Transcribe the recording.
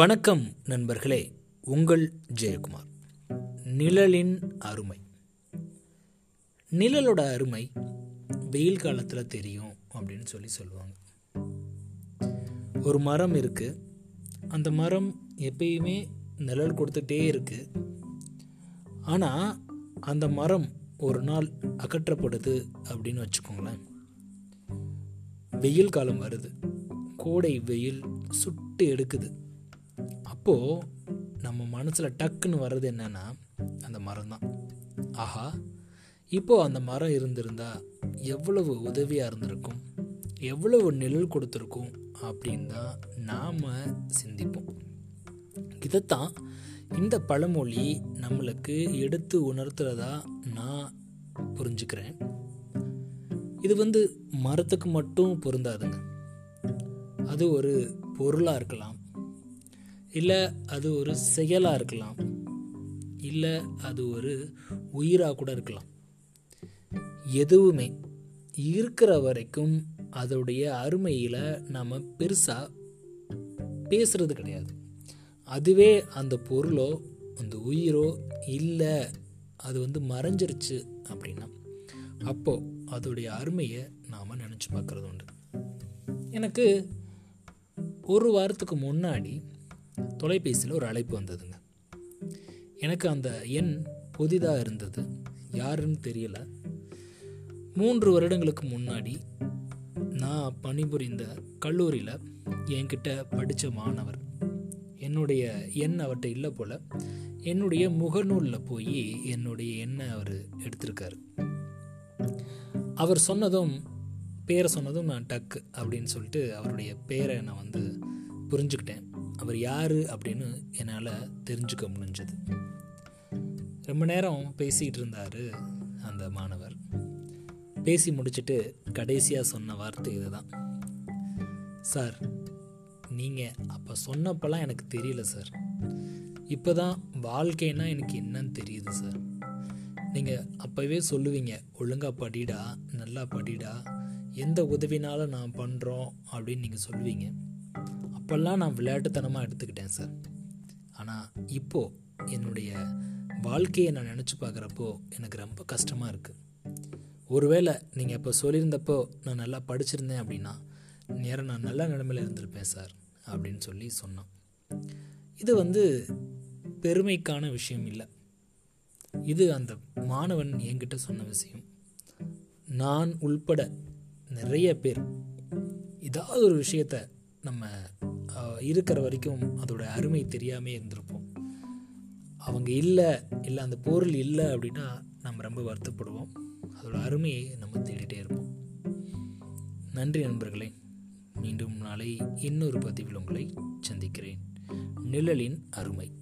வணக்கம் நண்பர்களே உங்கள் ஜெயக்குமார். நிழலின் அருமை. நிழலோட அருமை வெயில் காலத்தில் தெரியும் அப்படின்னு சொல்லி சொல்லுவாங்க. ஒரு மரம் இருக்குது அந்த மரம் எப்பயுமே நிழல் கொடுத்துட்டே இருக்கு. ஆனால் அந்த மரம் ஒரு நாள் அகற்றப்படுது அப்படின்னு வச்சுக்கோங்களேன். வெயில் காலம் வருது. கோடை வெயில் சுட்டு எடுக்குது. அப்போது நம்ம மனசில் டக்குன்னு வர்றது என்னென்னா அந்த மரம் தான் ஆஹா இப்போது அந்த மரம் இருந்திருந்தா எவ்வளவு உதவியாக இருந்திருக்கும்? எவ்வளவு நிழல் கொடுத்துருக்கும்? அப்படின்னு தான் நாம் சிந்திப்போம். இதைத்தான் இந்த பழமொழி நம்மளுக்கு எடுத்து உணர்த்துறதா நான் புரிஞ்சுக்கிறேன். இது வந்து மரத்துக்கு மட்டும் பொருந்தாதுங்க. அது ஒரு பொருளாக இருக்கலாம். இல்லை அது ஒரு செயலாக இருக்கலாம். இல்லை அது ஒரு உயிராக கூட இருக்கலாம். எதுவுமே இருக்கிற வரைக்கும் அதோடைய அருமையில் நாம் பெருசாக பேசுறது கிடையாது. அதுவே அந்த பொருளோ அந்த உயிரோ இல்லை அது வந்து மறைஞ்சிருச்சு அப்படின்னா அப்போது அதோடைய அருமையை நாம் நினச்சி பார்க்குறது உண்டு. எனக்கு ஒரு வாரத்துக்கு முன்னாடி தொலைபேசியில் ஒரு அழைப்பு வந்ததுங்க. எனக்கு அந்த எண் புதிதாக இருந்தது. யாருன்னு தெரியல. மூன்று வருடங்களுக்கு முன்னாடி நான் பணிபுரிந்த கல்லூரியில் என்கிட்ட படித்த மாணவர். என்னுடைய எண் அவர்கிட்ட இல்லை போல் என்னுடைய முகநூலில் போய் என்னுடைய எண்ணை அவர் எடுத்திருக்காரு. அவர் சொன்னதும் பேரை சொன்னதும் நான் டக்கு அப்படின்னு சொல்லிட்டு அவருடைய பேரை நான் வந்து புரிஞ்சுக்கிட்டேன். அவர் யார் அப்படின்னு என்னால் தெரிஞ்சுக்க முடிஞ்சது. ரொம்ப நேரம் பேசிகிட்டு இருந்தார் அந்த மாணவர். பேசி முடிச்சுட்டு கடைசியாக சொன்ன வார்த்தை இதுதான். சார் நீங்கள் அப்போ சொன்னப்பெல்லாம் எனக்கு தெரியல சார். இப்போ தான் வாழ்க்கைன்னா எனக்கு என்னன்னு தெரியுது சார். நீங்கள் அப்போவே சொல்லுவீங்க ஒழுங்காக படிடா நல்லா படிடா எந்த உதவினாலும் நான் பண்ணுறோம் அப்படின்னு நீங்கள் சொல்லுவீங்க. அப்போல்லாம் நான் விளையாட்டுத்தனமாக எடுத்துக்கிட்டேன் சார். ஆனால் இப்போது என்னுடைய வாழ்க்கையை நான் நினச்சி பார்க்குறப்போ எனக்கு ரொம்ப கஷ்டமாக இருக்குது ஒருவேளை நீங்கள் இப்போ சொல்லியிருந்தப்போ நான் நல்லா படிச்சிருந்தேன் அப்படின்னா நேரம் நான் நல்ல நிலைமையில் இருந்திருப்பேன் சார் அப்படின்னு சொல்லி சொன்னான். இது வந்து பெருமைக்கான விஷயம் இல்லை. இது அந்த மாணவன் என்கிட்ட சொன்ன விஷயம். நான் உள்பட நிறைய பேர் ஏதாவது ஒரு விஷயத்த நம்ம இருக்கிற வரைக்கும் அதோட அருமை தெரியாமே இருந்திருப்போம். அவங்க இல்லை இல்லை அந்த பொருள் இல்லை அப்படின்னா நம்ம ரொம்ப வருத்தப்படுவோம். அதோட அருமையை நம்ம தேடிட்டே இருப்போம். நன்றி நண்பர்களே. மீண்டும் நாளை இன்னொரு பதிவில் உங்களை சந்திக்கிறேன். நிழலின் அருமை.